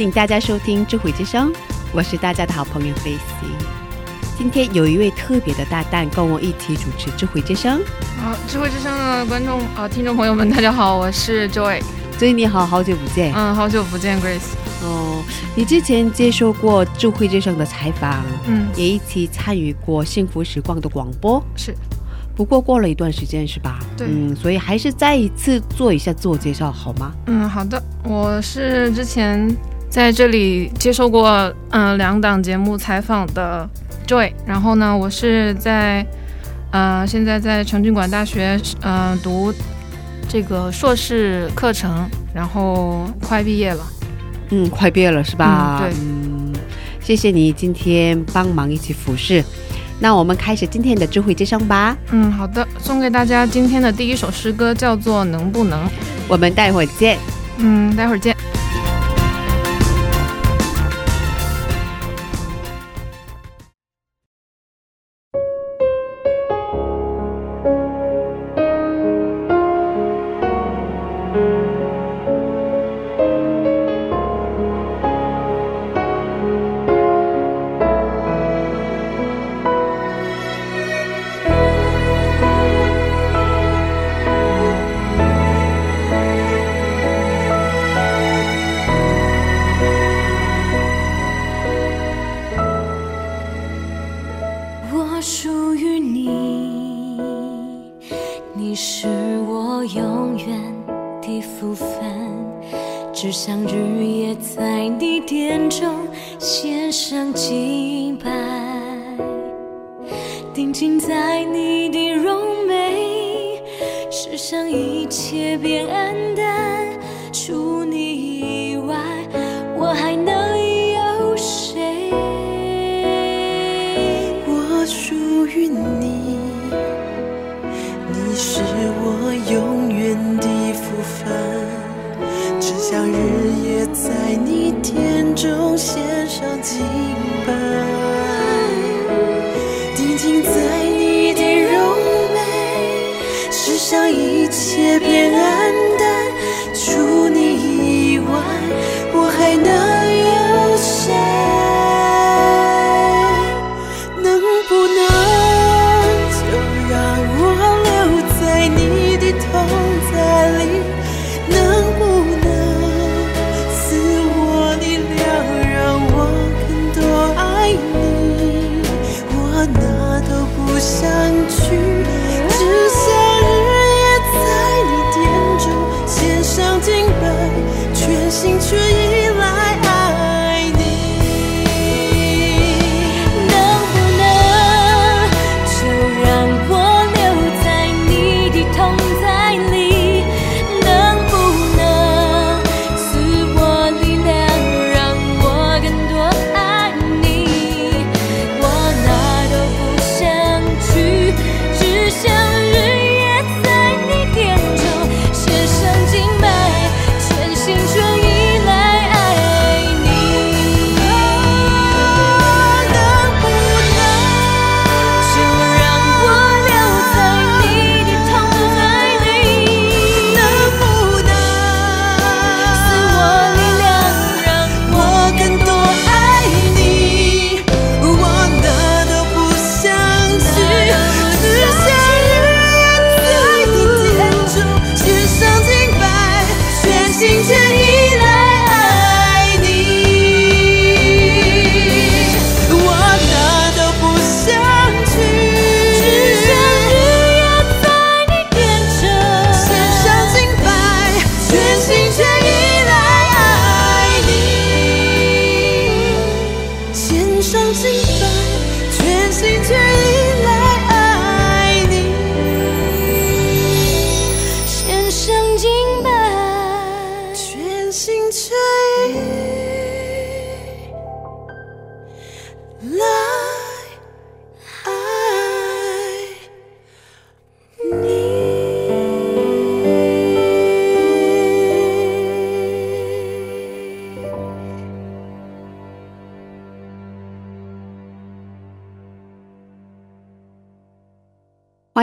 欢迎大家收听智慧之声，我是大家的好朋友 Face。今天有一位特别的搭档跟我一起主持智慧之声，好，智慧之声的观众呃听众朋友们，大家好，我是 Joy。所以你好好久不见。嗯，好久不见，Grace。哦，你之前接受过智慧之声的采访，嗯，也一起参与过幸福时光的广播。是，不过过了一段时间是吧？对嗯，所以还是再一次做一下自我介绍好吗？嗯，好的，我是之前在这里接受过嗯、呃两档节目采访的 Joy，然后呢，我是在呃现在在成均馆大学嗯、呃读这个硕士课程，然后快毕业了。嗯，快毕业了是吧？嗯对嗯，谢谢你今天帮忙一起服侍。那我们开始今天的智慧之声吧。嗯，好的，送给大家今天的第一首诗歌叫做《能不能》。我们待会儿见。嗯，待会儿见。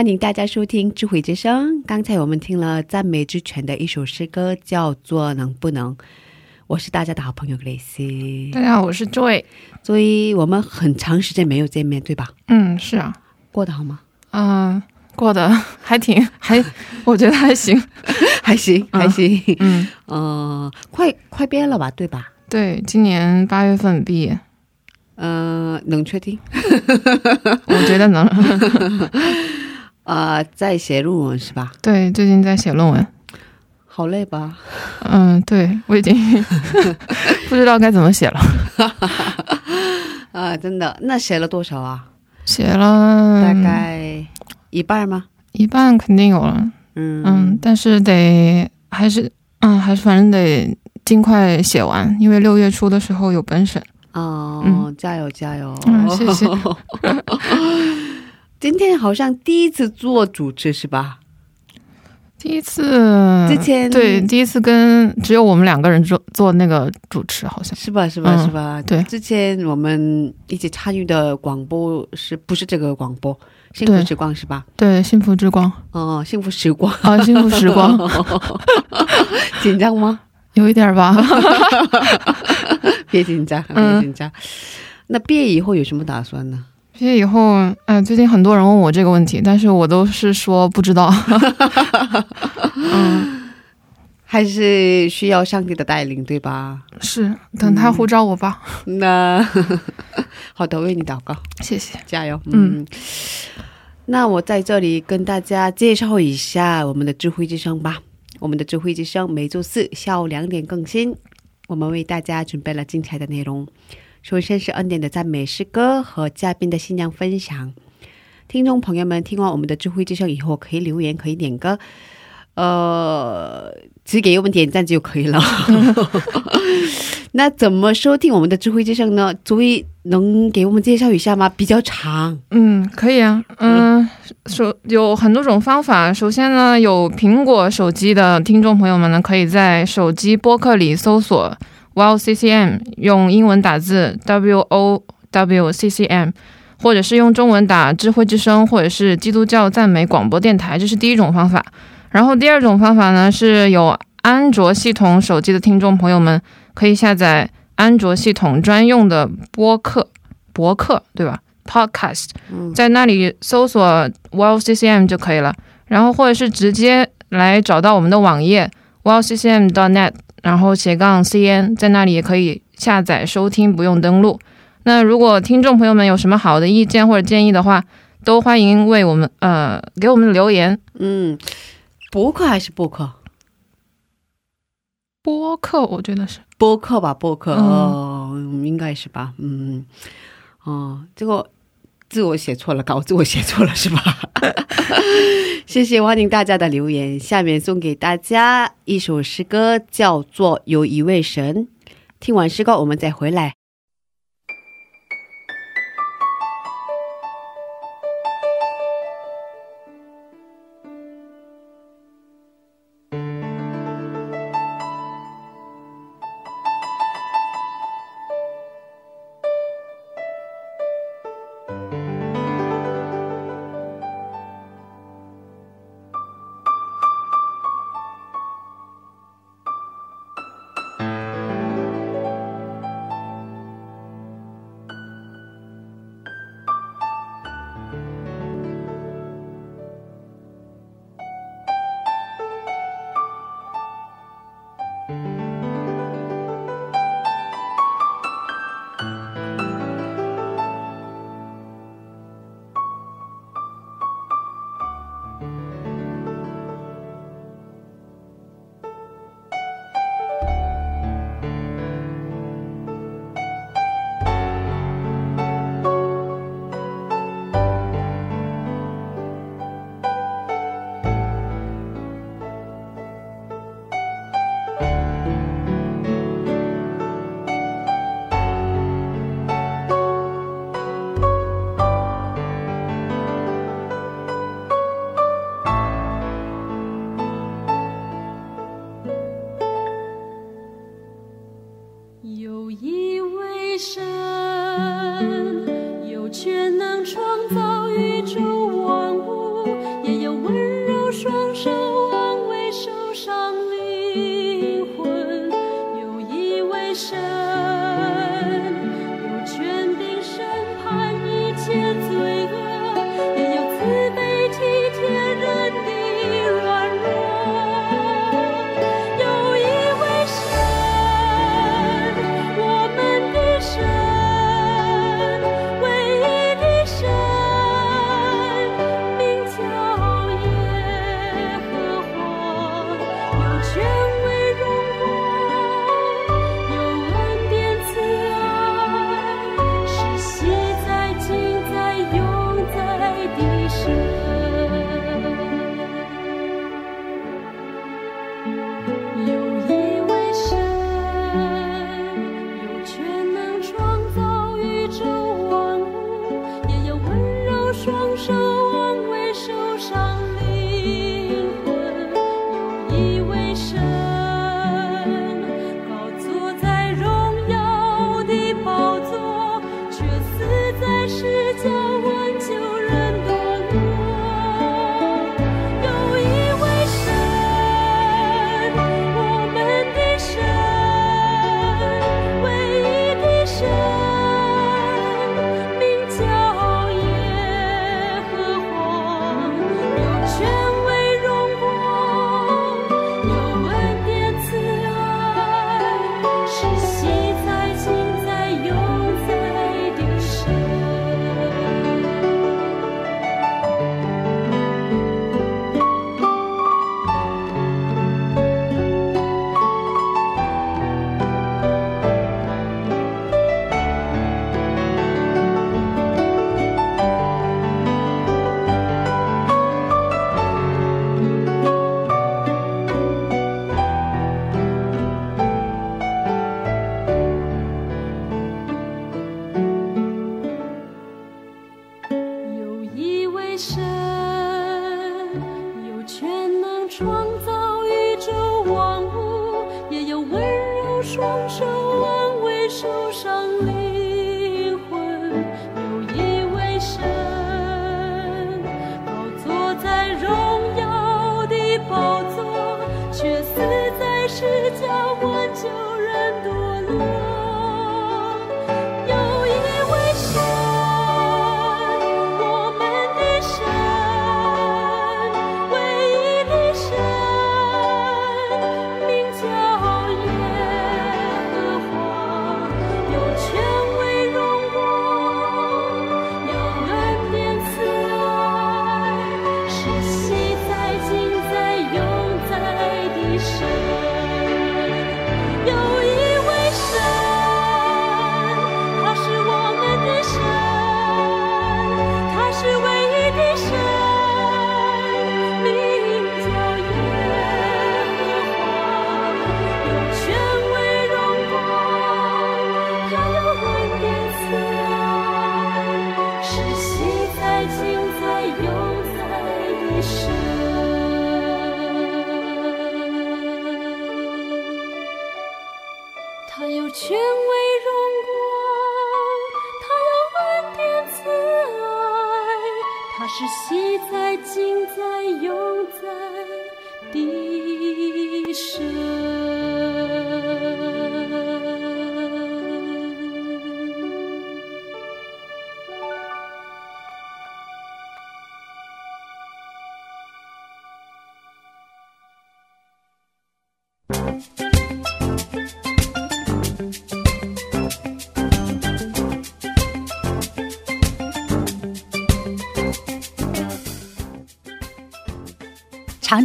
迎大家收听智慧之声。刚才我们听了赞美之泉的一首诗歌，叫做《能不能》。我是大家的好朋友 Grace，大家好，我是 Joy。所以我们很长时间没有见面，对吧？嗯，是啊，过得好吗？嗯、过得 还挺还，我觉得还行。还行，嗯还行。嗯，呃，快快毕业了吧？对吧？对，今年八月份毕业，呃，能确定？我觉得能。呃，在写论文是吧？对，最近在写论文。好累吧？嗯，对我已经 不知道该怎么写了，啊、真的，那写了多少啊？写了大概一半吗？一半肯定有了。嗯嗯，但是得还是嗯还是反正得尽快写完，因为六月初的时候有本审。哦、嗯加油加油！嗯谢谢。今天好像第一次做主持是吧？第一次之前对第一次跟只有我们两个人做做那个主持，好像是吧？是吧？嗯是吧？对之前我们一起参与的广播是不是这个广播？幸福对时光是吧？对幸福之光哦，幸福时光，啊，幸福时光 紧张吗？有一点吧。别紧张，别嗯紧张。那毕业以后有什么打算呢？毕业以后，哎，最近很多人问我这个问题，但是我都是说不知道。嗯，还是需要上帝的带领，对吧？是等他呼召我吧。那 好的，为你祷告，谢谢。加油。嗯嗯，那我在这里跟大家介绍一下我们的智慧之声吧。我们的智慧之声每周四下午两点更新，我们为大家准备了精彩的内容。首先是恩典的赞美诗歌和嘉宾的新娘分享。听众朋友们，听完我们的智慧之声以后，可以留言，可以点歌，呃，只给我们点赞就可以了。那怎么收听我们的智慧之声呢？足以能给我们介绍一下吗？比较长，嗯，可以啊。嗯，首有很多种方法。首先呢，有苹果手机的听众朋友们呢，可以在手机播客里搜索 Wow CCM，用英文打字 W O W C C M，或者是用中文打智慧之声，或者是基督教赞美广播电台，这是第一种方法。然后第二种方法呢，是有安卓系统手机的听众朋友们可以下载安卓系统专用的播客博客，对吧？Podcast，嗯在那里搜索 Wow CCM 就可以了。然后或者是直接来找到我们的网页 wowccm.net，然后斜杠 cn，在那里也可以下载收听，不用登录。那如果听众朋友们有什么好的意见或者建议的话，都欢迎为我们呃给我们留言。嗯，博客还是播客？播客我觉得是播客吧，播客，嗯哦，应该是吧，嗯，哦，这个字我写错了，稿子我写错了是吧？谢谢，欢迎大家的留言。下面送给大家一首诗歌，叫做《有一位神》。听完诗歌，我们再回来。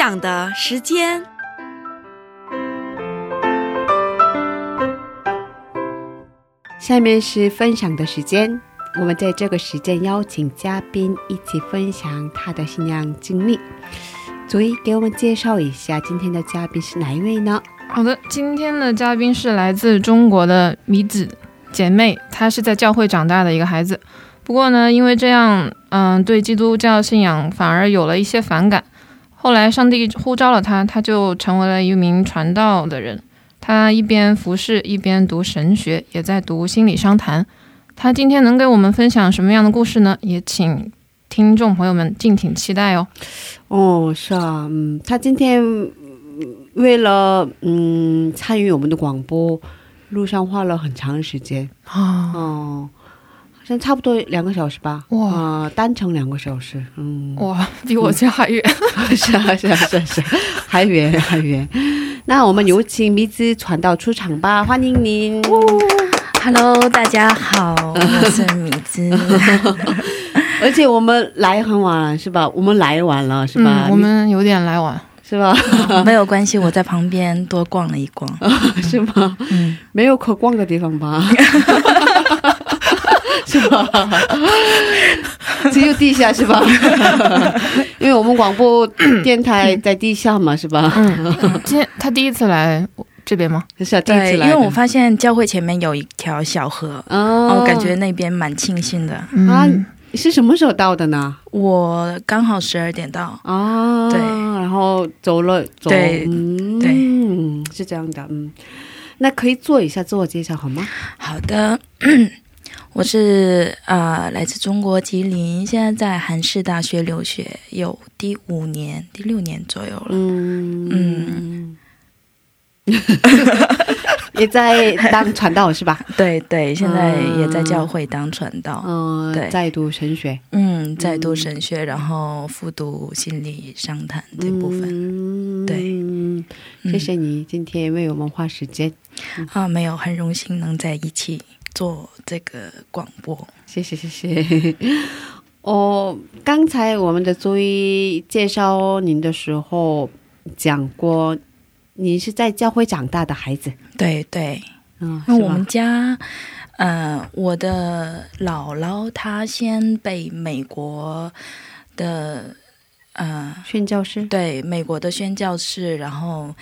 分享的时间。下面是分享的时间，我们在这个时间邀请嘉宾一起分享他的信仰经历。所以给我们介绍一下今天的嘉宾是哪一位呢？好的，今天的嘉宾是来自中国的米子姐妹，她是在教会长大的一个孩子。不过呢，因为这样，嗯，对基督教信仰反而有了一些反感。后来上帝呼召了他，他就成为了一名传道的人。他一边服侍，一边读神学，也在读心理商谈。他今天能给我们分享什么样的故事呢？也请听众朋友们敬请期待哦。哦，是啊，嗯，他今天嗯为了嗯参与我们的广播，路上花了很长时间啊，哦，好像差不多两个小时吧。哇啊单程两个小时，嗯，哇，比我家还远。是啊，是啊，是啊，是啊，还远还远。那我们有请米子传道出场吧，欢迎您。Hello，大家好，我是米子。而且我们来很晚了，是吧？我们来晚了，是吧？嗯，我们有点来晚。是吧？没有关系，我在旁边多逛了一逛。是吗？嗯，没有可逛的地方吧？是吧？只有地下是吧？因为我们广播电台在地下嘛，是吧？嗯，今天他第一次来这边吗？是啊，第一，次来的。因为我发现教会前面有一条小河，哦我感觉那边蛮清新的。嗯、啊，是什么时候到的呢？我刚好十二点到，哦，对然后走了走，对嗯，是这样的，嗯，那可以做一下自我介绍好吗？好的，我是啊、呃来自中国吉林，现在在韩式大学留学，有第五年、第六年左右了。嗯嗯 也在当传道是吧？对对，现在也在教会当传道。嗯、对在读神学嗯，在读神学，然后复读心理商谈这部分。嗯对嗯谢谢你今天为我们花时间，啊，没有，很荣幸能在一起做这个广播。谢谢谢谢。哦，刚才我们的周一介绍您的时候讲过，您是在教会长大的孩子，对对，嗯，那我们家，呃，我的姥姥她先被美国的，呃，宣教师，对美国的宣教师，然后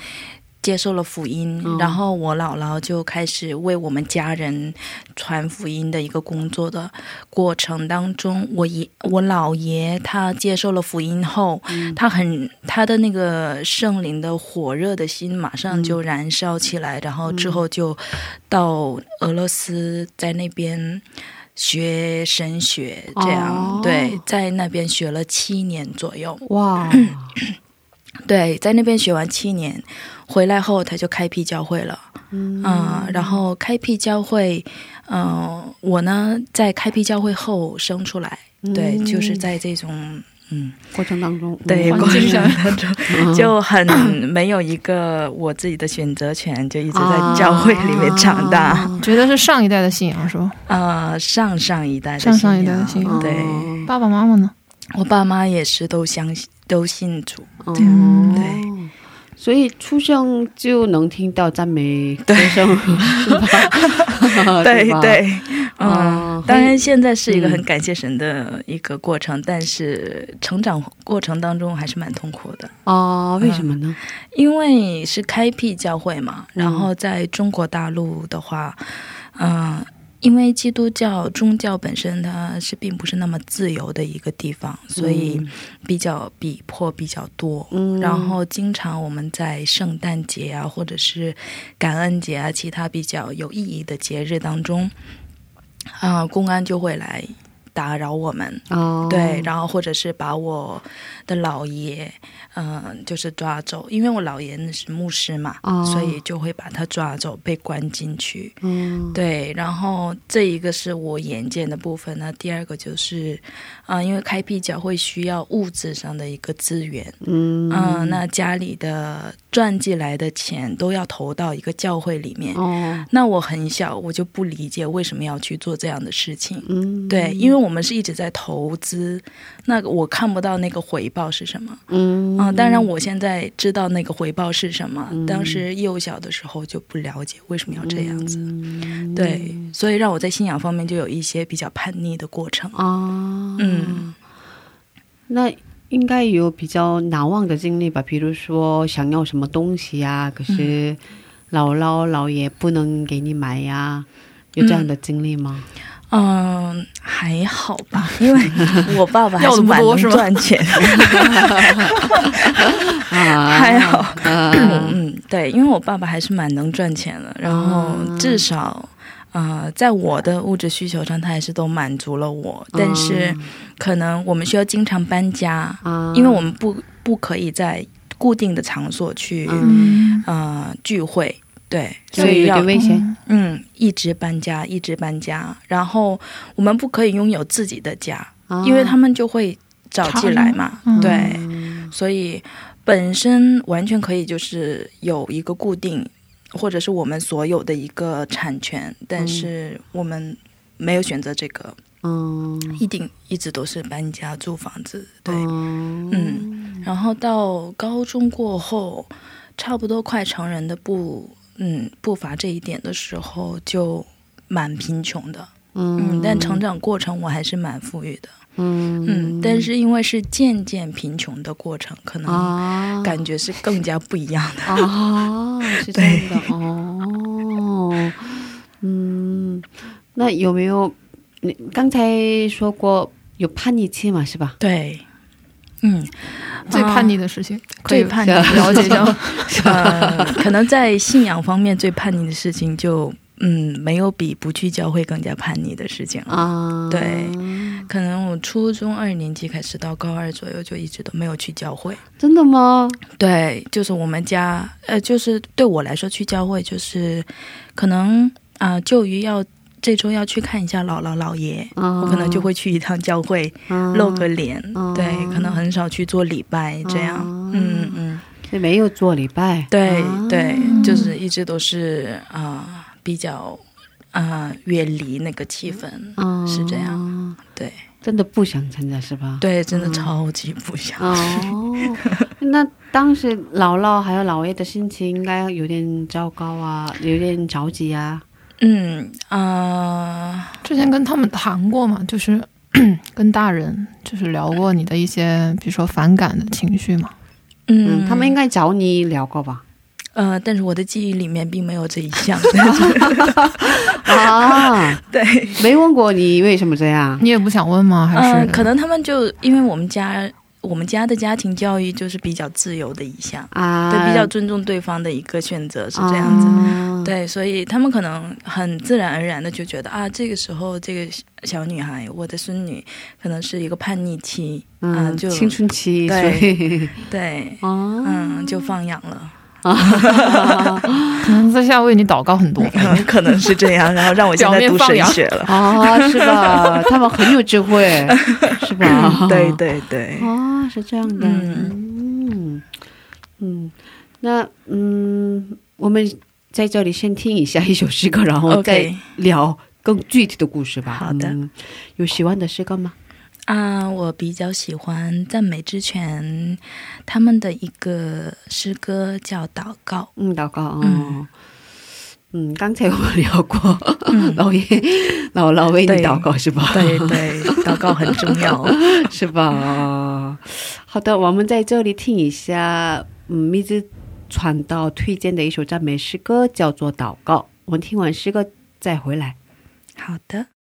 接受了福音，嗯然后我姥姥就开始为我们家人传福音的一个工作的过程当中，我爷我姥爷他接受了福音后，嗯他很他的那个圣灵的火热的心马上就燃烧起来，然后之后就到俄罗斯在那边。学神学，这样、哦对，在那边学了七年左右。哇，对，在那边学完七年，回来后他就开辟教会了。嗯。嗯、然后开辟教会，嗯、我呢在开辟教会后生出来，对，嗯就是在这种嗯，过程当中，对，嗯。过程当中嗯 就很 没有一个我自己的选择权，就一直在教会里面长大。啊。觉得是上一代的信仰是吧？呃，上上一代的上上一信仰代的信仰对。哦。爸爸妈妈呢？我爸妈也是都相信都信主，哦。对所以出生就能听到赞美歌声，是吧？对对，嗯哦，当然现在是一个嗯很感谢神的一个过程，但是成长过程当中还是蛮痛苦的，哦，为什么呢？因为是开辟教会嘛，嗯然后在中国大陆的话，嗯、因为基督教宗教本身它是并不是那么自由的一个地方，所以比较逼迫比较多。嗯然后经常我们在圣诞节啊，或者是感恩节啊，其他比较有意义的节日当中，啊、公安就会来打扰我们。哦，对，然后或者是把我的姥爷，嗯、就是抓走，因为我姥爷那是牧师嘛，哦所以就会把他抓走，被关进去。嗯对，然后这一个是我眼见的部分那第二个就是，啊、因为开辟教会需要物质上的一个资源，嗯嗯、那家里的赚进来的钱都要投到一个教会里面。哦那我很小，我就不理解为什么要去做这样的事情。嗯对，因为我们是一直在投资，那我看不到那个回报是什么。嗯嗯，当然我现在知道那个回报是什么，当时幼小的时候就不了解为什么要这样子。嗯对，所以让我在信仰方面就有一些比较叛逆的过程。啊嗯，那应该有比较难忘的经历吧？比如说想要什么东西呀、可是姥姥姥爷不能给你买呀、有这样的经历吗？嗯，还好吧，因为 我爸爸还是蛮能赚钱，啊，还好。啊，嗯，对，因为我爸爸还是蛮能赚钱的，然后至少。呃，在我的物质需求上，他还是都满足了我，但是可能我们需要经常搬家，啊。因为我们不不可以在固定的场所去、嗯。呃聚会，对，所以要点危险。嗯一直搬家，一直搬家，然后我们不可以拥有自己的家，啊。因为他们就会找进来嘛，嗯。对，所以本身完全可以就是有一个固定，或者是我们所有的一个产权，但是我们没有选择这个，嗯。一定一直都是搬家租房子，对，嗯。嗯，然后到高中过后，差不多快成人的步，嗯，步伐这一点的时候，就蛮贫穷的，嗯，但成长过程我还是蛮富裕的，嗯嗯，但是因为是渐渐贫穷的过程，可能啊感觉是更加不一样的。哦，是这样的哦，嗯，那有没有你刚才说过有叛逆期嘛，是吧？对，嗯，最叛逆的事情，最叛逆是了解一下，呃，可能在信仰方面最叛逆的事情就。嗯，没有比不去教会更加叛逆的事情了。啊，对可能我初中二年级开始到高二左右，就一直都没有去教会。真的吗？对，就是我们家，呃，就是对我来说去教会，就是可能啊、就于要这周要去看一下姥姥姥爷，啊我可能就会去一趟教会露个脸。啊对，可能很少去做礼拜这样。啊嗯嗯，所以没有做礼拜。对、啊对，就是一直都是啊、比较啊、远离那个气氛，嗯是这样。对真的不想参加是吧？对，真的超级不想。哦，那当时姥姥还有姥爷的心情应该有点糟糕啊，有点着急啊。嗯啊、之前跟他们谈过嘛，就是 跟大人就是聊过你的一些，比如说反感的情绪嘛。嗯，嗯，他们应该找你聊过吧？呃，但是我的记忆里面并没有这一项。啊，对，没问过你为什么这样？你也不想问吗？还呃，是、可能他们就因为我们家我们家的家庭教育就是比较自由的一项，啊，对，比较尊重对方的一个选择是这样子。啊对，所以他们可能很自然而然的就觉得啊，这个时候这个小女孩，我的孙女，可能是一个叛逆期，嗯，啊就青春期，对对，哦，嗯，就放养了，可能在下为你祷告很多。嗯 可能是这样，然后让我现在读神学了。啊，是吧？他们很有智慧，是吧？对对对，哦，是这样的，嗯嗯，那嗯，我们在这里先听一下一首诗歌，然后再聊更具体的故事吧。好的嗯有喜欢的诗歌吗？啊，我比较喜欢赞美之泉他们的一个诗歌叫《祷告》。嗯，祷告。嗯，嗯，刚才我们聊过，老爷老老为你祷告是吧？对对，祷告很重要，是吧？好的，我们在这里听一下，嗯，蜜子传道推荐的一首赞美诗歌叫做《祷告》，我们听完诗歌再回来。好的。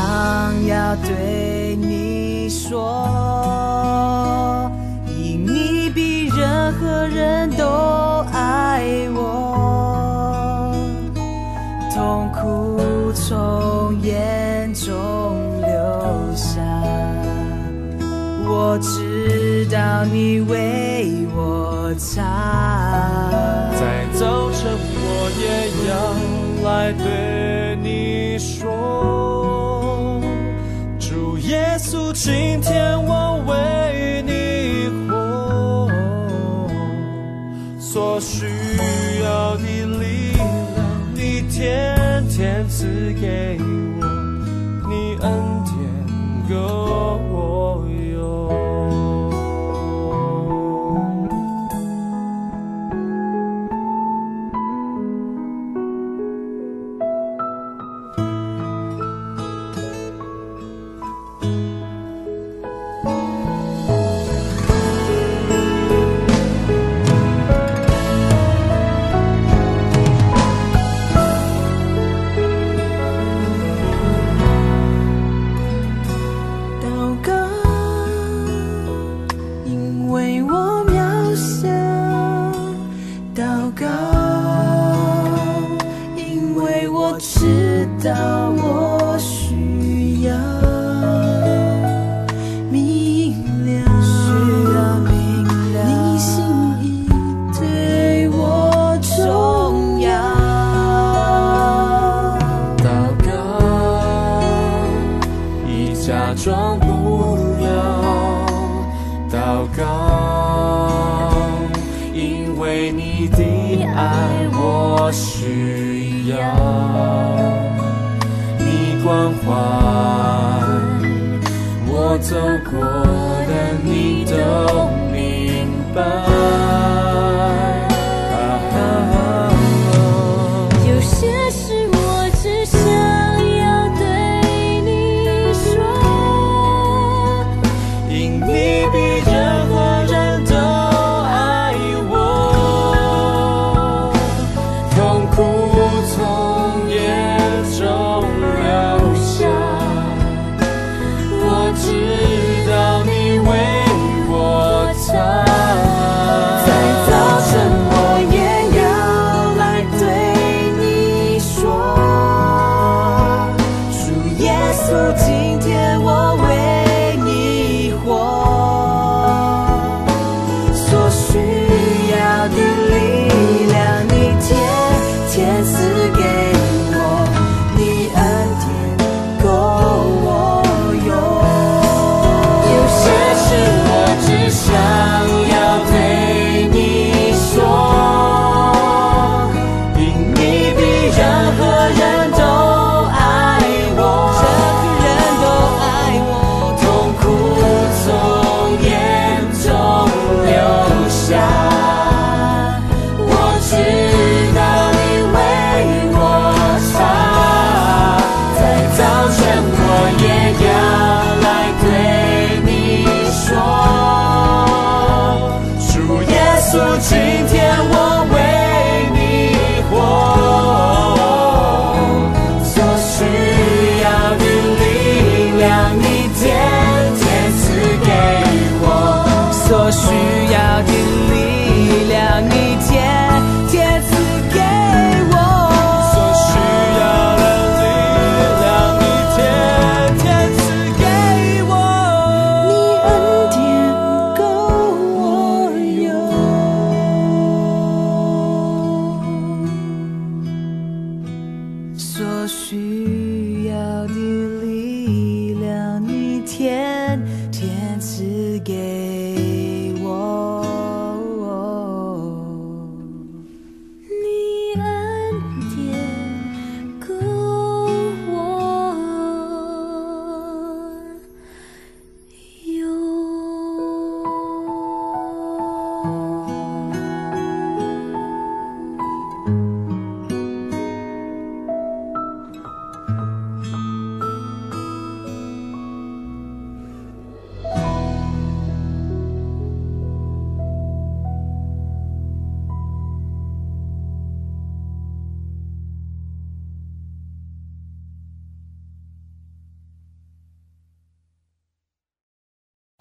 想要对你说，因你比任何人都爱我。痛苦从眼中流下，我知道你为我擦。在早晨，我也要来对。今天我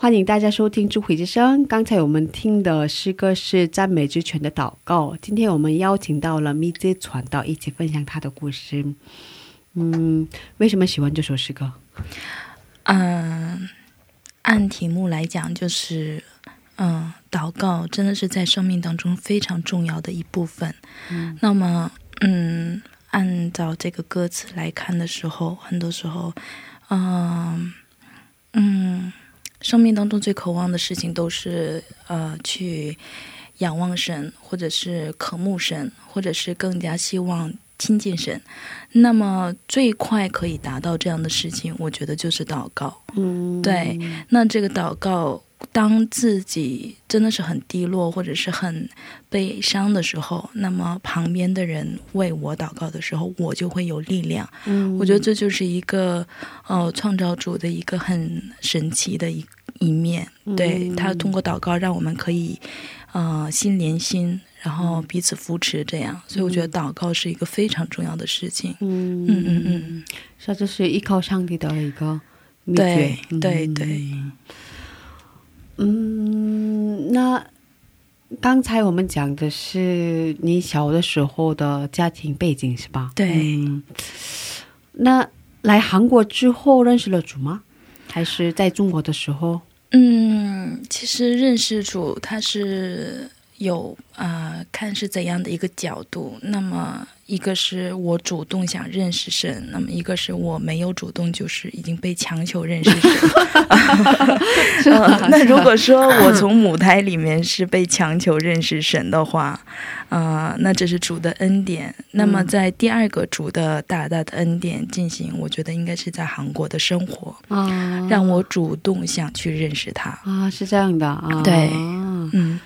欢迎大家收听《智慧之声》。刚才我们听的诗歌是赞美之泉的祷告。今天我们邀请到了密兹传道一起分享他的故事。嗯，为什么喜欢这首诗歌？嗯，按题目来讲，就是嗯，祷告真的是在生命当中非常重要的一部分。嗯那么，嗯，按照这个歌词来看的时候，很多时候，嗯嗯，生命当中最渴望的事情都是呃去仰望神，或者是渴慕神，或者是更加希望亲近神。那么最快可以达到这样的事情，我觉得就是祷告。嗯，对，那这个祷告，当自己真的是很低落或者是很悲伤的时候，那么旁边的人为我祷告的时候，我就会有力量。嗯，我觉得这就是一个呃创造主的一个很神奇的一一面。对嗯他通过祷告，让我们可以呃心连心，然后彼此扶持，这样。所以我觉得祷告是一个非常重要的事情。嗯嗯嗯嗯，是，这是依靠上帝的一个秘对诀。对嗯对。嗯，那刚才我们讲的是你小的时候的家庭背景是吧？对嗯那来韩国之后认识了主吗？还是在中国的时候？嗯，其实认识主他是有呃看是怎样的一个角度。那么一个是我主动想认识神，那么一个是我没有主动，就是已经被强求认识神。如果说我从母胎里面是被强求认识神的话，呃，那这是主的恩典。那么在第二个主的大大的恩典进行，我觉得应该是在韩国的生活，啊，让我主动想去认识他。啊是这样的啊，对嗯嗯，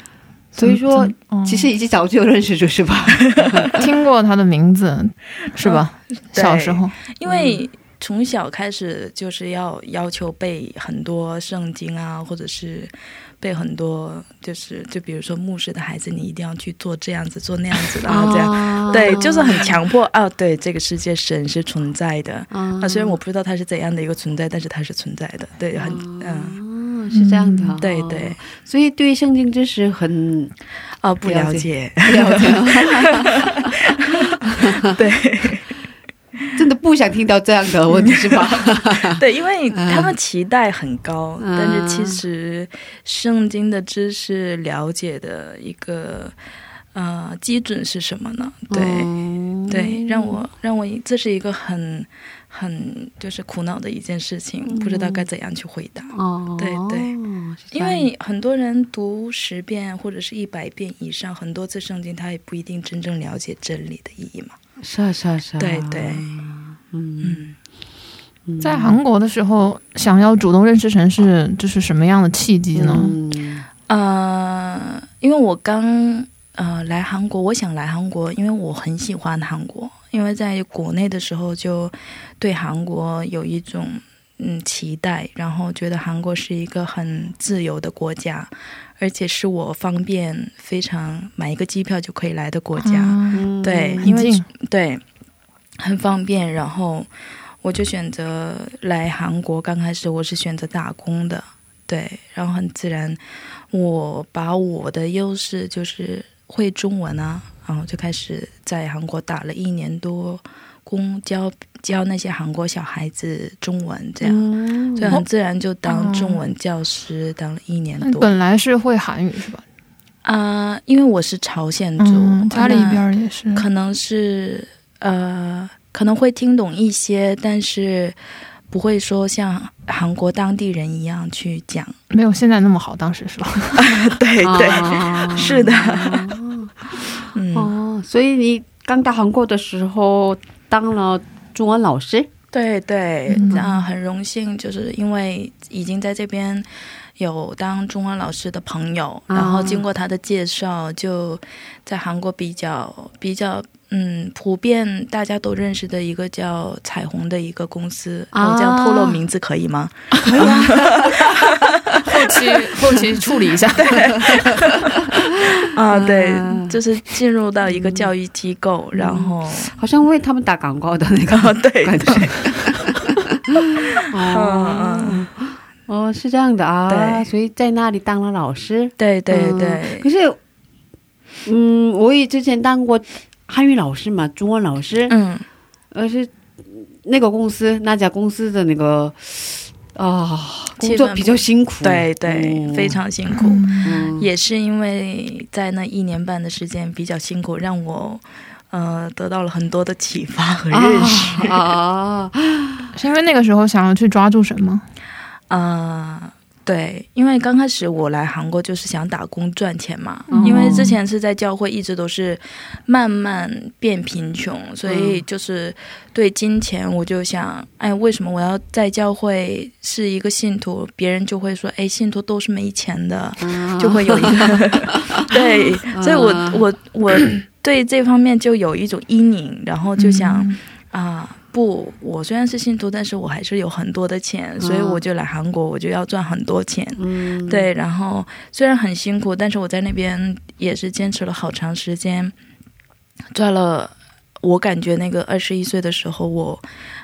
所以说其实已经早就认识主是吧？听过他的名字是吧？对小时候，因为从小开始就是要要求背很多圣经啊，或者是背很多，就是就比如说牧师的孩子，你一定要去做这样子，做那样子，然后这样。啊对，就是很强迫啊！对，这个世界神是存在的。啊。啊，虽然我不知道它是怎样的一个存在，但是它是存在的。对，很嗯。啊是这样的，嗯对对，所以对圣经知识很哦，不了了解，不了解，对 真的不想听到这样的问题是吧？对，因为他们期待很高，嗯但是其实圣经的知识了解的一个呃基准是什么呢？对、嗯对，让我让我这是一个很很就是苦恼的一件事情，不知道该怎样去回答。哦，对对因为很多人读十遍或者是一百遍以上，很多次圣经，他也不一定真正了解真理的意义嘛。是啊是啊是啊，对对，嗯。在韩国的时候，想要主动认识城市，这是什么样的契机呢？嗯。呃，因为我刚呃来韩国，我想来韩国，因为我很喜欢韩国，因为在国内的时候就对韩国有一种嗯期待，然后觉得韩国是一个很自由的国家，而而且是我方便非常买一个机票就可以来的国家。嗯对，因为对很方便，然后我就选择来韩国。刚开始我是选择打工的，对，然后很自然，我把我的优势就是会中文啊，然后就开始在韩国打了一年多工，教教那些韩国小孩子中文，这样，嗯所以很自然就当中文教师，当了一年多。本来是会韩语是吧？啊、因为我是朝鲜族，嗯，家里边也是。可能是呃，可能会听懂一些，但是不会说像韩国当地人一样去讲。没有现在那么好，当时是吧？对对，啊是的，嗯，哦，所以你刚到韩国的时候当了中文老师，对对，嗯啊、很荣幸，就是因为已经在这边。有当中文老师的朋友，啊然后经过他的介绍，就在韩国比较比较嗯普遍大家都认识的一个叫彩虹的一个公司。啊我这样透露名字可以吗？可以啊，后期后期处理一下。啊，对啊，就是进入到一个教育机构，然后好像为他们打广告的那个 哦，对感觉。哦嗯哦，是这样的啊，对所以在那里当了老师。对对嗯对可，是，嗯，我也之前当过汉语老师嘛，中文老师，嗯而是那个公司那家公司的那个啊、工作比较辛苦，对对，嗯非常辛苦。嗯也是因为在那一年半的时间比较辛苦，让我呃得到了很多的启发和认识。啊，是因为那个时候想要去抓住什么？啊、对，因为刚开始我来韩国就是想打工赚钱嘛，嗯因为之前是在教会，一直都是慢慢变贫穷，所以就是对金钱我就想，哎，为什么我要在教会是一个信徒？别人就会说，哎，信徒都是没钱的，就会有一个 对，所以我我我 对这方面就有一种阴影，然后就想。嗯啊，不，我虽然是信徒，但是我还是有很多的钱，所以我就来韩国，我就要赚很多钱。嗯，对，然后虽然很辛苦，但是我在那边也是坚持了好长时间，赚了。我感觉那个二十一岁的时候，我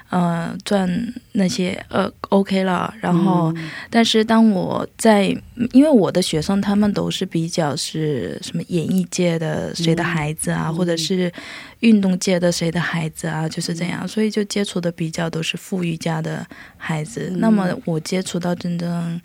呃赚那些呃 OK 了，然后、但是当我在，因为我的学生他们都是比较是什么演艺界的谁的孩子啊，或者是运动界的谁的孩子啊，就是这样，所以就接触的比较都是富裕家的孩子。那么我接触到真正，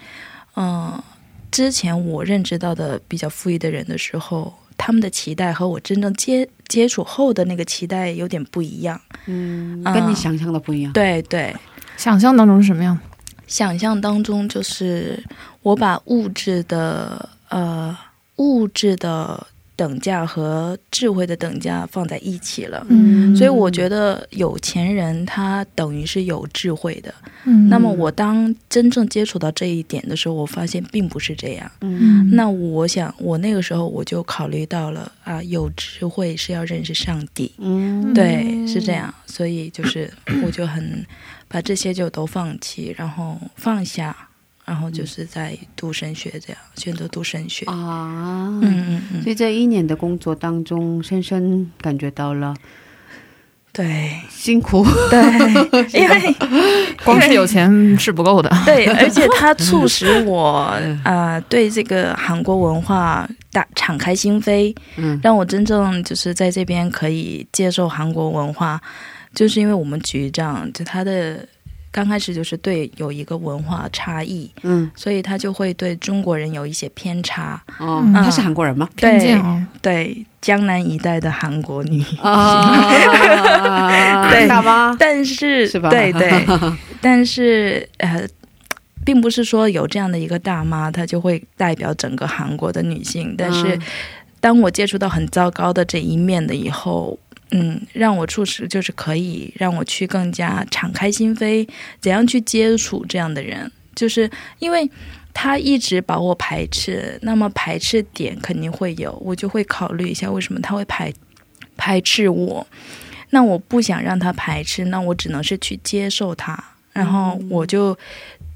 嗯、之前我认知到的比较富裕的人的时候。他们的期待和我真正接接触后的那个期待有点不一样，嗯，啊跟你想象的不一样。对对，想象当中是什么样？想象当中就是我把物质的呃物质的等价和智慧的等价放在一起了。嗯所以我觉得有钱人他等于是有智慧的。嗯那么我当真正接触到这一点的时候，我发现并不是这样。嗯那我想，我那个时候我就考虑到了啊，有智慧是要认识上帝。嗯对，是这样，所以就是我就很把这些就都放弃，然后放下，然后就是在读神学，这样选择读神学。啊，嗯嗯嗯，所以这一年的工作当中，深深感觉到了对辛苦。对，因为 光是有钱是不够的。对，而且它 促使我呃对这个韩国文化大敞开心扉，嗯让我真正就是在这边可以接受韩国文化，就是因为我们局长就他的刚开始就是对有一个文化差异，嗯所以他就会对中国人有一些偏差。哦，嗯他是韩国人吗？偏见哦，对江南一带的韩国女，啊，对大妈但是是吧？对对，但是呃。并不是说有这样的一个大妈，她就会代表整个韩国的女性。但是嗯，当我接触到很糟糕的这一面的以后，嗯，让我促使就是可以让我去更加敞开心扉，怎样去接触这样的人，就是因为他一直把我排斥，那么排斥点肯定会有，我就会考虑一下为什么他会排排斥我。那我不想让他排斥，那我只能是去接受他，然后我就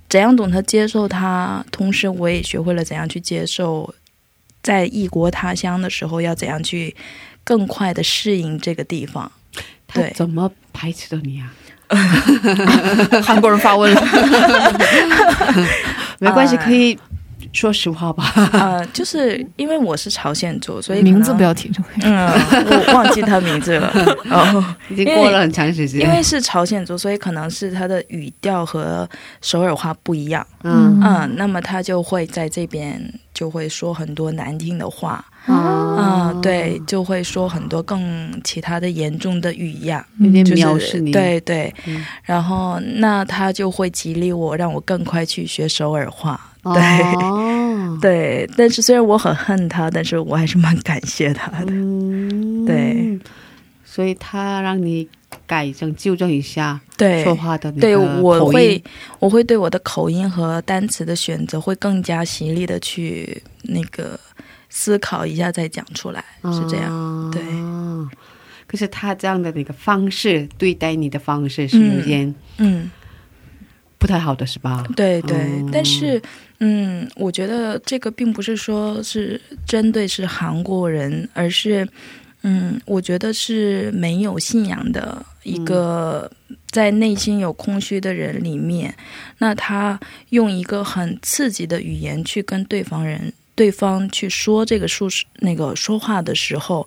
怎样懂得接受他，同时我也学会了怎样去接受在异国他乡的时候要怎样去更快的适应这个地方。他对怎么排斥的你啊？韩国人发问了，没关系，啊可以说实话吧。呃，就是因为我是朝鲜族，所以名字不要提就可以。嗯，我忘记他名字了。哦，已经过了很长时间，因为是朝鲜族，所以可能是他的语调和首尔话不一样。嗯嗯，那么他就会在这边就会说很多难听的话。啊。啊、对，就会说很多更其他的严重的语呀，有点就是藐视你，对对，嗯。然后那他就会激励我，让我更快去学首尔话。对、哦，对，但是虽然我很恨他，但是我还是蛮感谢他的。嗯，对，所以他让你改正纠正一下对，说话的对，我会我会对我的口音和单词的选择会更加犀利的去那个思考一下再讲出来，是这样。啊对可是他这样的那个方式对待你的方式是有点嗯，不太好的，是吧？对对，嗯但是嗯，我觉得这个并不是说是针对是韩国人，而是嗯，我觉得是没有信仰的一个。在内心有空虚的人里面，那他用一个很刺激的语言去跟对方人、对方去说这个述那个说话的时候，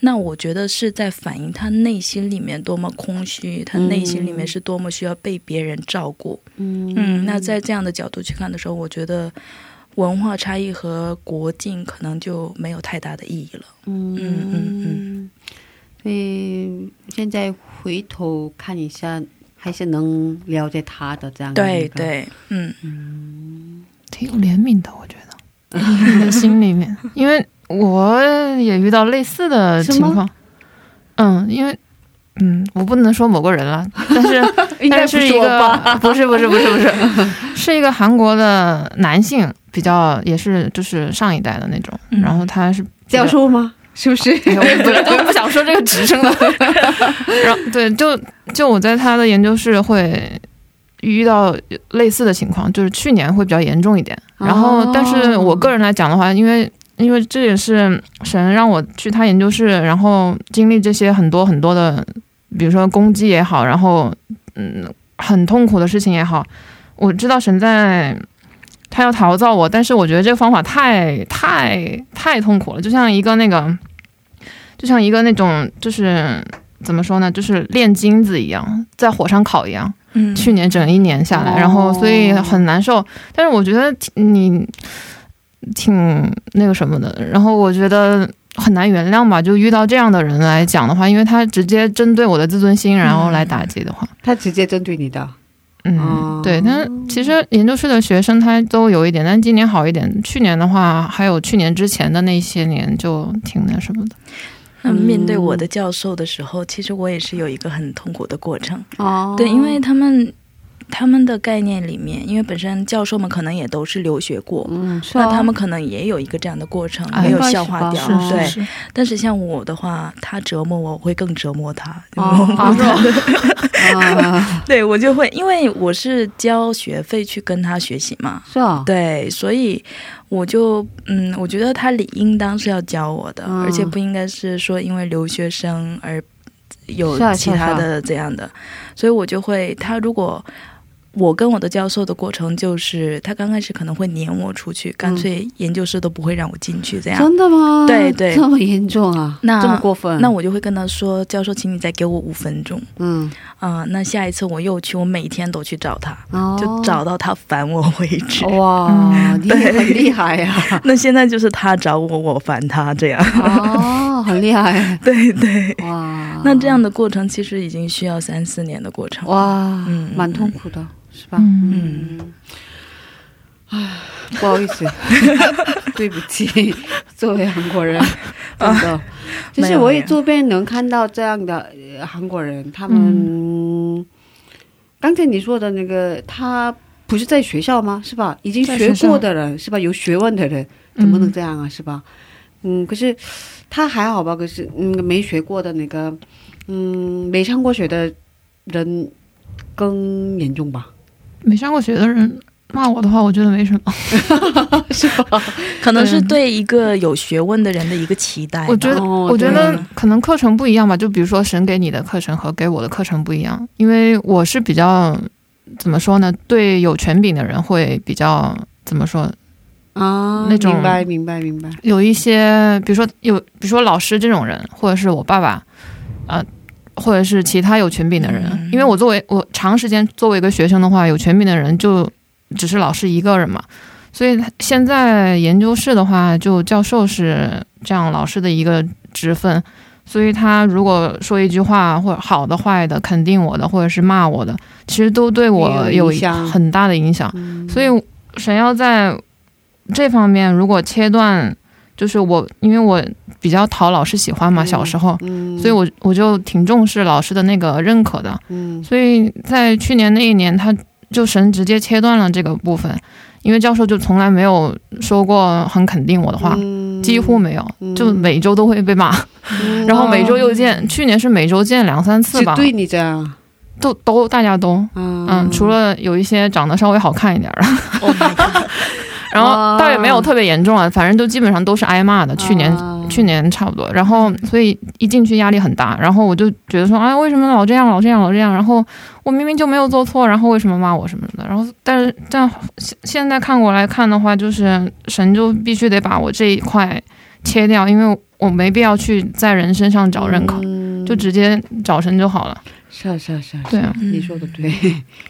那我觉得是在反映他内心里面多么空虚，他内心里面是多么需要被别人照顾。嗯。嗯，那在这样的角度去看的时候，我觉得文化差异和国境可能就没有太大的意义了。嗯嗯嗯所以现在回头看一下，还是能了解他的这样的一个，对嗯，嗯挺有怜悯的，我觉得你 的心里面，因为我也遇到类似的情况。嗯，因为嗯，我不能说某个人了，但是 应该但是一？个不是不是不是不是，是一个韩国的男性，比较也是就是上一代的那种，嗯然后他是教授吗？是不是？我本来都不想说这个职称了。然后对，就就我在他的研究室会遇到类似的情况，就是去年会比较严重一点。然后，哦但是我个人来讲的话，因为因为这也是神让我去他研究室，然后经历这些很多很多的，比如说攻击也好，然后嗯很痛苦的事情也好，我知道神在。他要逃造我，但是我觉得这个方法太太太痛苦了，就像一个那个，就像一个那种，就是怎么说呢，就是炼金子一样，在火上烤一样。嗯，去年整一年下来，哦然后所以很难受。但是我觉得挺你挺那个什么的，然后我觉得很难原谅吧。就遇到这样的人来讲的话，因为他直接针对我的自尊心，然后来打击的话，他直接针对你的，嗯，哦对。但是其实研究室的学生他都有一点，但今年好一点。去年的话，还有去年之前的那些年就挺那什么的。那面对我的教授的时候，其实我也是有一个很痛苦的过程。哦对，因为他们他们的概念里面，因为本身教授们可能也都是留学过。嗯，是啊那他们可能也有一个这样的过程，哎没有消化掉，对。是，但是像我的话，他折磨我，我会更折磨他。对我就会，因为我是交学费去跟他学习嘛，是啊，对，所以我就嗯，我觉得他理应当是要教我的，嗯而且不应该是说因为留学生而有其他的这样的，所以我就会，他如果。我跟我的教授的过程就是，他刚开始可能会撵我出去，干脆研究室都不会让我进去，这样。真的吗？对对这么严重啊？那这么过分？那我就会跟他说：“教授，请你再给我五分钟嗯，啊、那下一次我又去，我每天都去找他，哦就找到他烦我为止。哇，嗯你也很厉害呀！那现在就是他找我，我烦他这样。哦，很厉害 对对。哇！那这样的过程其实已经需要三四年的过程。哇，嗯蛮痛苦的，是吧？嗯啊，不好意思，对不起，作为韩国人，真的，就是我也周边能看到这样的呃韩国人，他们刚才你说的那个，他不是在学校吗？是吧？已经学过的人，是吧？有学问的人，怎么能这样啊？是吧？嗯，可是他还好吧？可是嗯，没学过的那个，嗯，没上过学的人更严重吧？没上过学的人，骂我的话，我觉得没什么。是吧？可能是对一个有学问的人的一个期待。我觉得，哦我觉得可能课程不一样吧。就比如说神给你的课程和给我的课程不一样，因为我是比较怎么说呢？对有权柄的人会比较怎么说？啊，那种明白明白明白。有一些，比如说有，比如说老师这种人，或者是我爸爸，呃，或者是其他有权柄的人。嗯因为我作为我长时间作为一个学生的话，有权柄的人就只是老师一个人嘛。所以他现在研究室的话，就教授是这样老师的一个职分。所以他如果说一句话，或者好的、坏的，肯定我的，或者是骂我的，其实都对我有很大的影响。嗯所以神要在这方面，如果切断，就是我，因为我比较讨老师喜欢嘛，嗯小时候，嗯，所以我我就挺重视老师的那个认可的。嗯所以在去年那一年，他就神直接切断了这个部分，因为教授就从来没有说过很肯定我的话。嗯几乎没有，嗯就每周都会被骂，嗯 然后每周又见。去年是每周见两三次吧，对你这样，都都大家都，嗯嗯，除了有一些长得稍微好看一点儿的，Oh！然哦后倒也没有特别严重啊，反正都基本上都是挨骂的。去年、啊去年差不多，然后所以一进去压力很大，然后我就觉得说，哎，为什么老这样，老这样，老这样？然后我明明就没有做错，然后为什么骂我什么的？然后但是但现现在看过来看的话，就是神就必须得把我这一块切掉，因为我没必要去在人身上找认可，嗯就直接找神就好了。是啊是啊是啊，对啊，你说的对，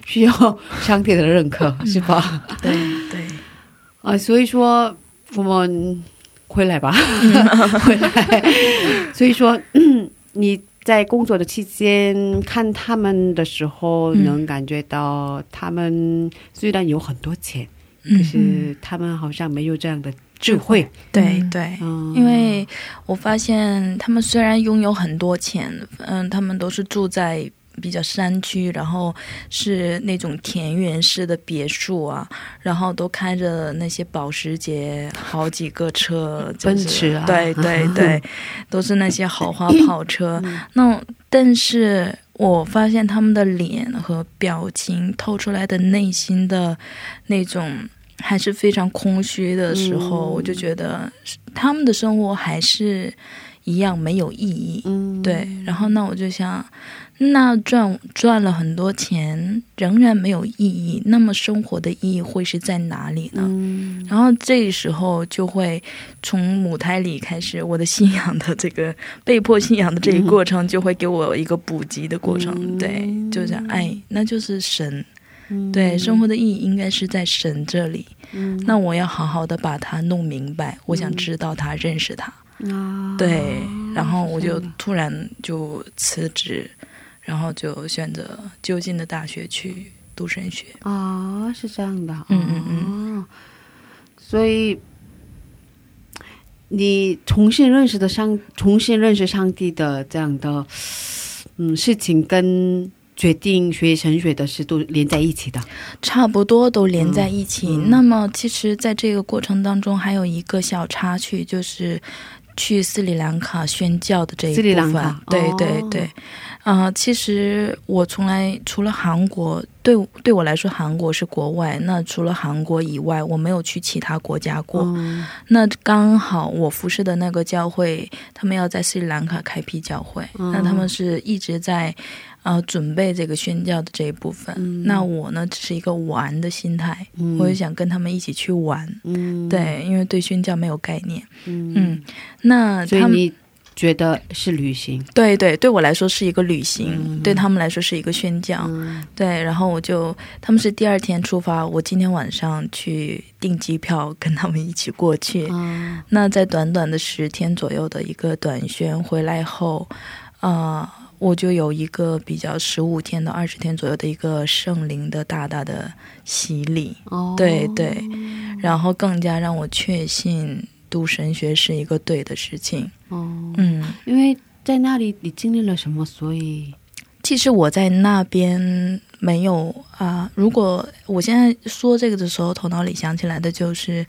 需要上帝的认可，是吧？对对，啊，所以说我们回来吧，回来。所以说，嗯你在工作的期间看他们的时候，嗯能感觉到他们虽然有很多钱，可嗯，是他们好像没有这样的智慧。嗯对对。嗯，因为我发现他们虽然拥有很多钱，嗯，他们都是住在比较山区，然后是那种田园式的别墅啊，然后都开着那些保时捷好几个车，就是奔驰啊对对对，都是那些豪华跑车。嗯那但是我发现他们的脸和表情透出来的内心的那种还是非常空虚的时候，嗯我就觉得他们的生活还是一样没有意义。嗯，对，然后那我就想，那赚赚了很多钱仍然没有意义，那么生活的意义会是在哪里呢？嗯然后这时候就会从母胎里开始，我的信仰的这个被迫信仰的这一过程，就会给我一个补给的过程。嗯对，就这样，哎，那就是神。嗯对，生活的意义应该是在神这里。嗯那我要好好的把它弄明白，我想知道他，认识他。啊，对，然后我就突然就辞职，然后就选择就近的大学去读神学。啊，是这样的，嗯嗯嗯，所以你重新认识的上，重新认识上帝的这样的嗯事情，跟决定学神学的事都连在一起的。差不多都连在一起。嗯嗯那么，其实，在这个过程当中，还有一个小插曲，就是去斯里兰卡宣教的这一部分。斯里兰卡对哦对对，啊、其实我从来除了韩国，对对我来说，韩国是国外。那除了韩国以外，我没有去其他国家过。嗯那刚好我服侍的那个教会，他们要在斯里兰卡开辟教会，嗯那他们是一直在呃准备这个宣教的这一部分。嗯那我呢，只是一个玩的心态，嗯我就想跟他们一起去玩。嗯，对，因为对宣教没有概念。嗯嗯，那他们所以你觉得是旅行？对对，对我来说是一个旅行，嗯对他们来说是一个宣教。嗯对，然后我就他们是第二天出发，我今天晚上去订机票，跟他们一起过去。啊那在短短的十天左右的一个短宣回来后，呃，我就有一个比较十五天到二十天左右的一个圣灵的大大的洗礼，哦，对对，然后更加让我确信读神学是一个对的事情。哦，嗯，因为在那里你经历了什么，所以？其实我在那边没有啊、如果我现在说这个的时候，头脑里想起来的就是，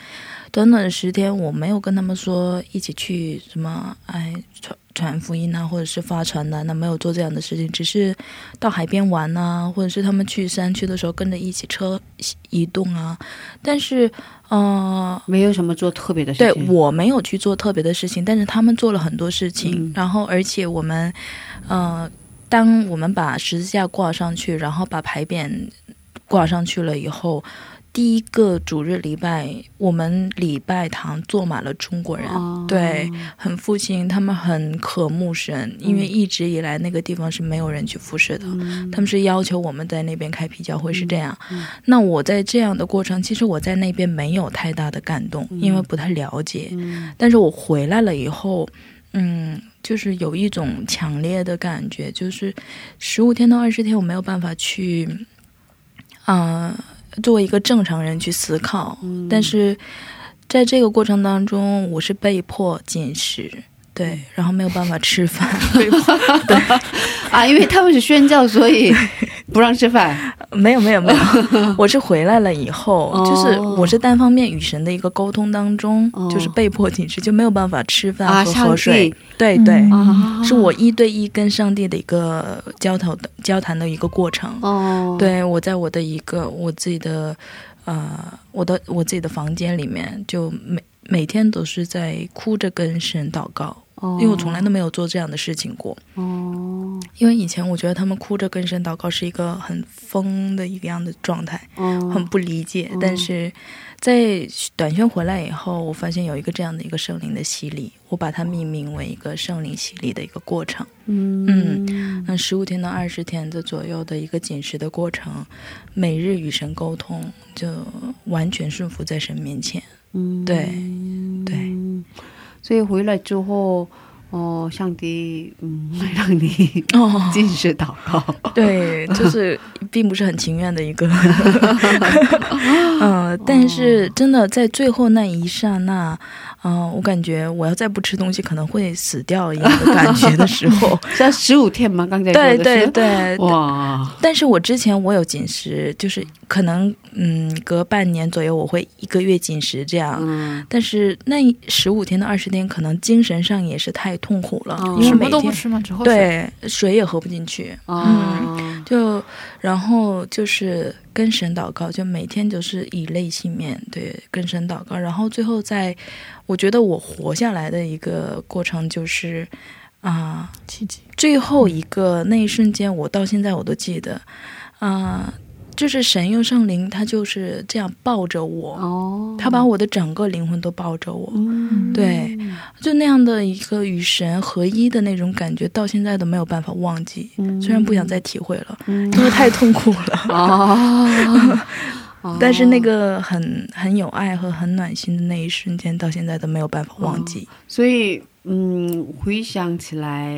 短短的十天，我没有跟他们说一起去什么，哎，传传福音啊，或者是发传单的，没有做这样的事情，只是到海边玩啊，或者是他们去山区的时候跟着一起车移动啊。但是，呃，没有什么做特别的事对。我没有去做特别的事情，但是他们做了很多事情。嗯然后，而且我们，呃，当我们把十字架挂上去，然后把牌匾挂上去了以后，第一个主日礼拜，我们礼拜堂坐满了中国人。哦对，很复兴，他们很渴慕神，因为一直以来那个地方是没有人去服侍的，嗯他们是要求我们在那边开辟教会，是这样。那我在这样的过程，其实我在那边没有太大的感动，因为不太了解。嗯但是我回来了以后，嗯，就是有一种强烈的感觉，就是十五天到二十天，我没有办法去，呃，作为一个正常人去思考。嗯但是在这个过程当中，我是被迫进食。对，然后没有办法吃饭，被迫啊，因为他们是宣教，所以 不让吃饭。没有没有没有，我是回来了以后，哦就是我是单方面与神的一个沟通当中，哦。就是被迫进食，就没有办法吃饭啊，和喝水。帝。对对，啊，是我一对一跟上帝的一个交头的交谈的一个过程。哦，对我在我的一个我自己的呃我的我自己的房间里面，就每每天都是在哭着跟神祷告。哦，因为我从来都没有做这样的事情过，哦。因为以前我觉得他们哭着跟神祷告是一个很疯的一个样的状态，哦，很不理解。嗯但是在短宣回来以后，我发现有一个这样的一个圣灵的洗礼，我把它命名为一个圣灵洗礼的一个过程。嗯。嗯。那十五天到二十天的左右的一个紧实的过程，每日与神沟通，就完全顺服在神面前。嗯，对对，所以回来之后，哦，上帝嗯，让你哦，进食祷告。对，就是并不是很情愿的一个，嗯，但是真的在最后那一刹那，嗯、我感觉我要再不吃东西可能会死掉一样的感觉的时候，像十五天吗？刚才说对对 对，哇，但是我之前我有紧食，就是可能嗯隔半年左右我会一个月紧食这样，嗯，但是那十五天到二十天，可能精神上也是太痛苦了，因为每天都不吃吗？只喝水。对水也喝不进去，嗯，就然后就是跟神祷告，就每天就是以泪洗面，对，跟神祷告，然后最后在我觉得我活下来的一个过程就是啊、奇迹。最后一个那一瞬间，我到现在我都记得，啊、就是神用圣灵，他就是这样抱着我，哦，他把我的整个灵魂都抱着我，嗯，对，就那样的一个与神合一的那种感觉，到现在都没有办法忘记。嗯。虽然不想再体会了，嗯。因为太痛苦了。但是那个很很有爱和很暖心的那一瞬间，到现在都没有办法忘记。所以嗯，回想起来，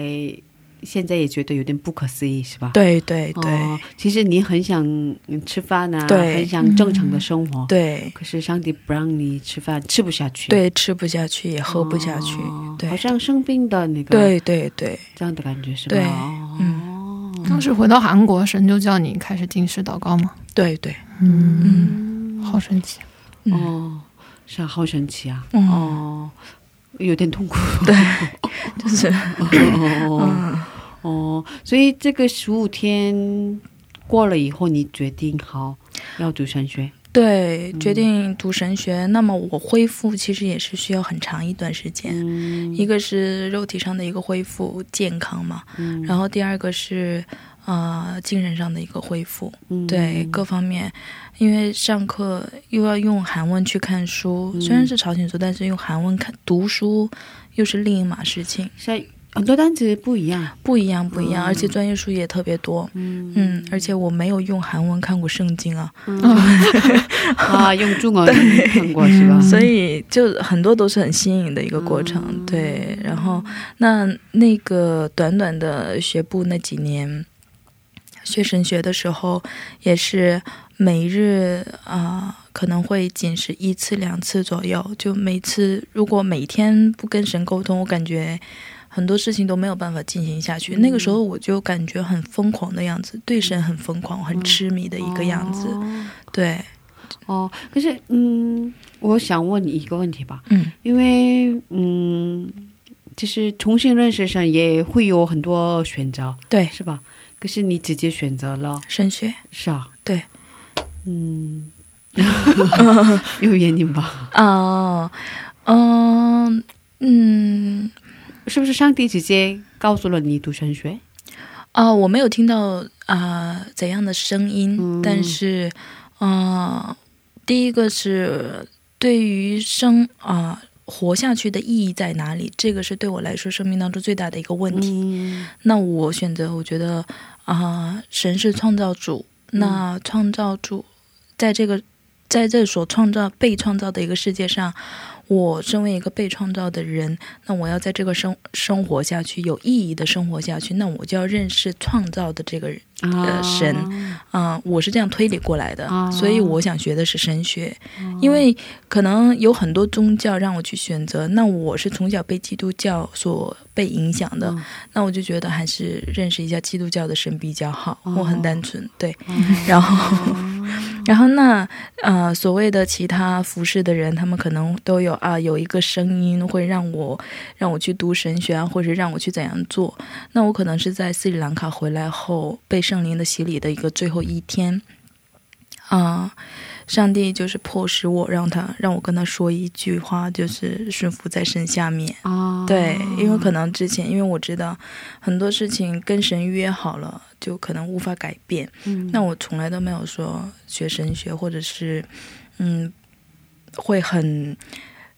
现在也觉得有点不可思议，是吧？对对对、哦，其实你很想嗯吃饭啊，对很想正常的生活，对。可是上帝不让你吃饭，吃不下去，对，吃不下去也喝不下去，对。哦好像生病的那个，对对对。这样的感觉是吧？对当时回到韩国，神就叫你开始定时祷告吗？对对，嗯，好神奇。嗯。哦，是啊，好神奇啊！嗯。哦，有点痛苦。对，就是。哦，所以这个十五天过了以后，你决定好要读神学。对，决定读神学。那么我恢复其实也是需要很长一段时间。嗯。一个是肉体上的一个恢复，健康嘛，嗯。然后第二个是呃精神上的一个恢复，嗯。对各方面，因为上课又要用韩文去看书，嗯。虽然是朝鲜族，但是用韩文看读书又是另一码事情，很多单词不一样。不一样不一样，嗯而且专业术语也特别多。嗯嗯，而且我没有用韩文看过圣经啊，啊，用中文看过是吧？所以就很多都是很新颖的一个过程。嗯对，然后那那个短短的学部那几年，学神学的时候，也是每日啊、可能会仅是一次两次左右。就每次如果每天不跟神沟通，我感觉。很多事情都没有办法进行下去。那个时候我就感觉很疯狂的样子，对神很疯狂、很痴迷的一个样子。哦对，哦，可是嗯，我想问你一个问题吧，嗯因为嗯，就是重新认识上也会有很多选择，对，是吧？可是你直接选择了，升学，是啊，对，嗯，有原因吧？哦，嗯嗯，是不是上帝直接告诉了你读神学？啊、我没有听到啊、怎样的声音，嗯但是，啊，第一个是对于生啊、活下去的意义在哪里？这个是对我来说生命当中最大的一个问题。嗯那我选择，我觉得啊、神是创造主，那创造主在这个在这所创造被创造的一个世界上，我身为一个被创造的人，那我要在这个生生活下去，有意义的生活下去，那我就要认识创造的这个人。啊神啊、我是这样推理过来的，啊所以我想学的是神学，因为可能有很多宗教让我去选择，那我是从小被基督教所被影响的，嗯那我就觉得还是认识一下基督教的神比较好。哦我很单纯，对，然后。然后那呃，所谓的其他服饰的人，他们可能都有啊，有一个声音会让我让我去读神学啊，或者让我去怎样做。那我可能是在斯里兰卡回来后被圣灵的洗礼的一个最后一天，啊、上帝就是迫使我让他让我跟他说一句话，就是顺服在神下面。啊，对，因为可能之前，因为我知道很多事情跟神约好了，就可能无法改变。嗯那我从来都没有说学神学，或者是嗯，会很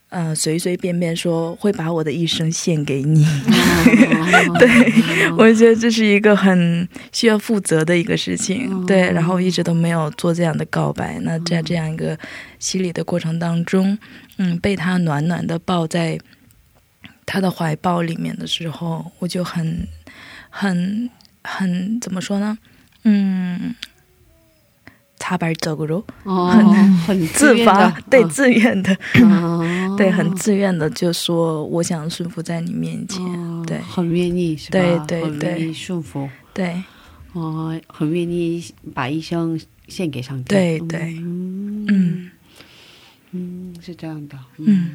呃随随便便说会把我的一生献给你。对，我觉得这是一个很需要负责的一个事情。对，然后一直都没有做这样的告白。那在这样一个洗礼的过程当中，嗯，被他暖暖的抱在他的怀抱里面的时候，我就很很很怎么说呢？嗯，擦板走路，哦，很自发，对，嗯自愿的，哦对，很自愿的，就说我想顺服在你面前，哦对。很愿意是吧？对对对。顺服，对。哦，很愿意把一生献给上帝。对对。嗯。嗯。嗯，是这样的，嗯。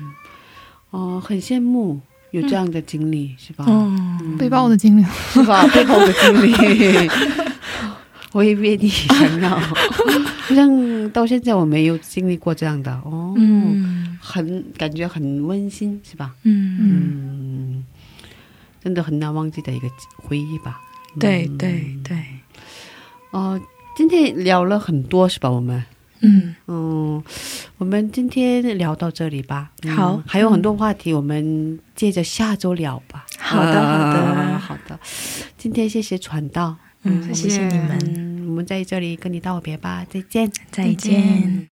哦，很羡慕有这样的经历，是吧？嗯。被爆的经历，是吧？背后的经历，我也愿意想要，好像到现在我没有经历过这样的哦，嗯很感觉很温馨，是吧？嗯，嗯，真的很难忘记的一个回忆吧。对嗯对对，哦、今天聊了很多是吧？我们嗯嗯，我们今天聊到这里吧。嗯好还有很多话题，我们接着下周聊吧。好的好的啊好的。今天谢谢传道，嗯，谢谢你们，嗯，我们在这里跟你道别吧，再见。再见。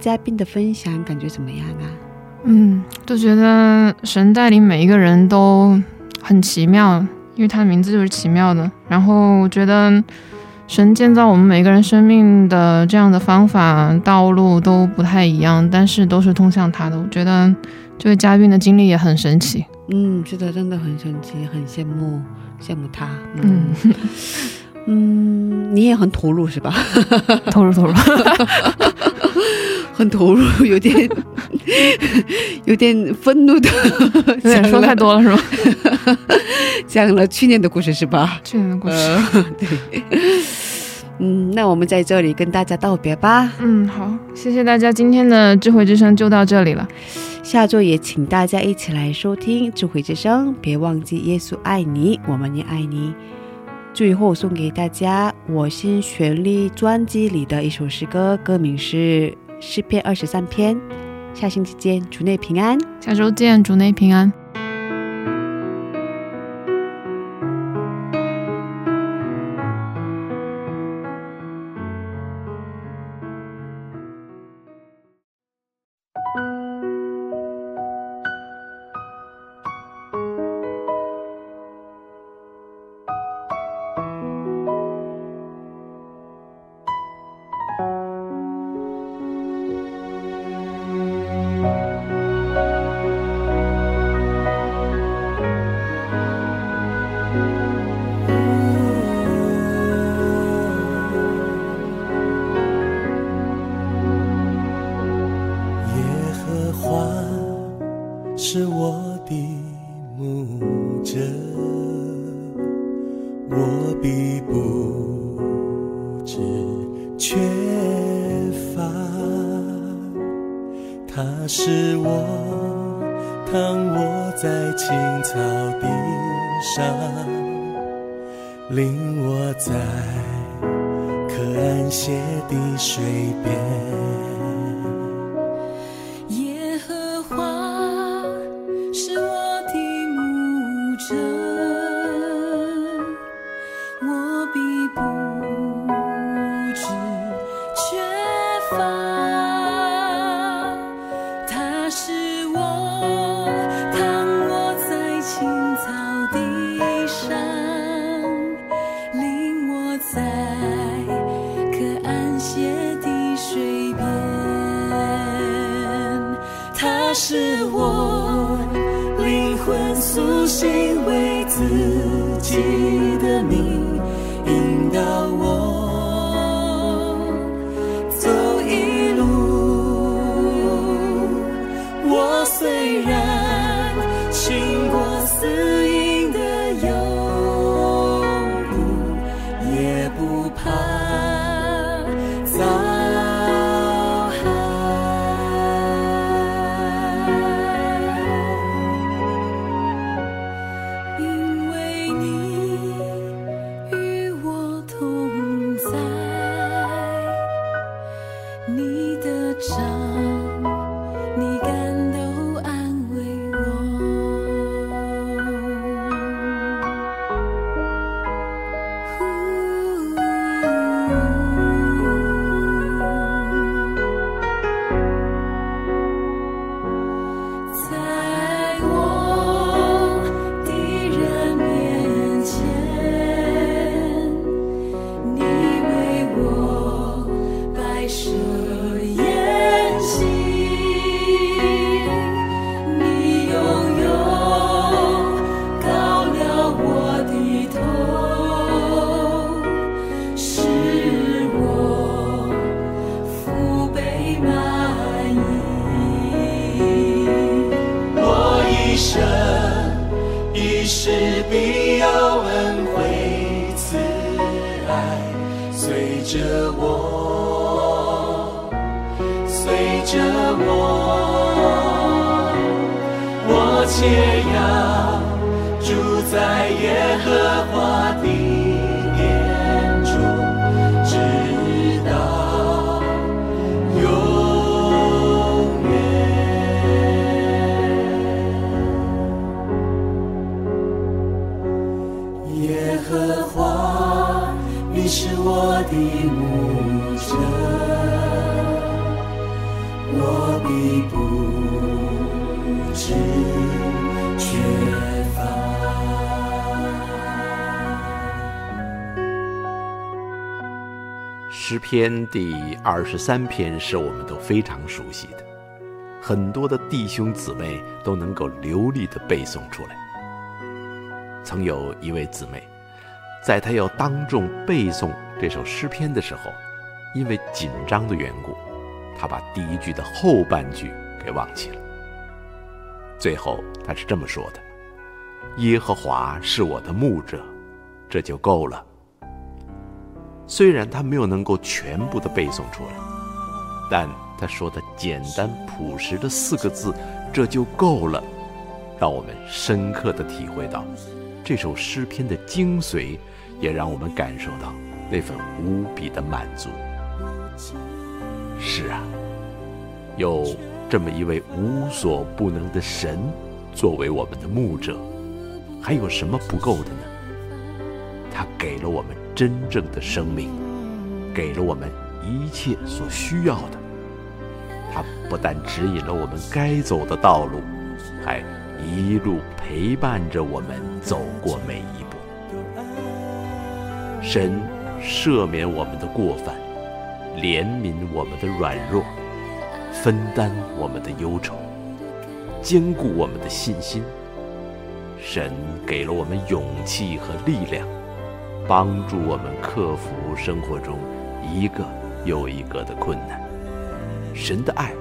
嘉宾的分享，感觉怎么样啊？嗯，就觉得神带领每一个人都很奇妙，因为他的名字就是奇妙的。然后我觉得神建造我们每个人生命的这样的方法、道路都不太一样，但是都是通向他的。我觉得这位嘉宾的经历也很神奇。嗯，是的，真的很神奇，很羡慕羡慕他。嗯嗯，嗯，你也很投入是吧？投 入投入，很投入，有点 有点愤怒的，有点说太多了是吧？讲了去年的故事是吧？去年的故事。呃，对。嗯，那我们在这里跟大家道别吧。嗯，好，谢谢大家，今天的智慧之声就到这里了。下周也请大家一起来收听智慧之声，别忘记耶稣爱你，我们也爱你。最后送给大家《我心旋律》专辑里的一首诗歌，歌名是《诗篇二十三篇》。下星期见，主内平安。下周见，主内平安。篇第二十三篇是我们都非常熟悉的，很多的弟兄姊妹都能够流利的背诵出来。曾有一位姊妹，在她要当众背诵这首诗篇的时候，因为紧张的缘故，她把第一句的后半句给忘记了。最后她是这么说的：“耶和华是我的牧者，这就够了。”虽然他没有能够全部的背诵出来，但他说的简单朴实的四个字“这就够了”，让我们深刻的体会到这首诗篇的精髓也让我们感受到那份无比的满足。是啊，有这么一位无所不能的神作为我们的牧者，还有什么不够的呢？他给了我们真正的生命，给了我们一切所需要的。他不但指引了我们该走的道路，还一路陪伴着我们走过每一步。神赦免我们的过犯，怜悯我们的软弱，分担我们的忧愁，坚固我们的信心。神给了我们勇气和力量，帮助我们克服生活中一个又一个的困难。神的爱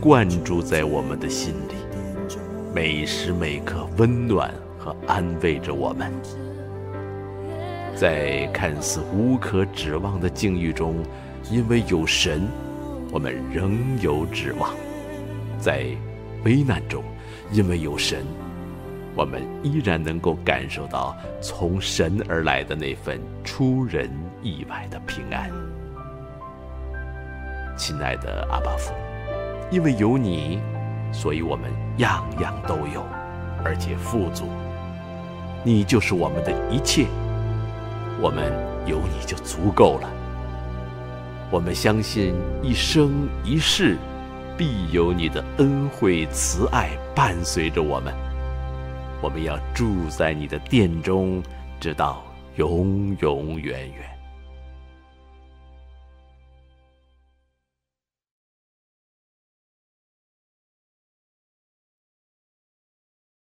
灌注在我们的心里，每时每刻温暖和安慰着我们。在看似无可指望的境遇中，因为有神，我们仍有指望；在危难中，因为有神，我们依然能够感受到从神而来的那份出人意外的平安。亲爱的阿巴父，因为有你，所以我们样样都有，而且富足。你就是我们的一切，我们有你就足够了。我们相信一生一世，必有你的恩惠慈爱伴随着我们。我们要住在你的殿中，直到永永远远。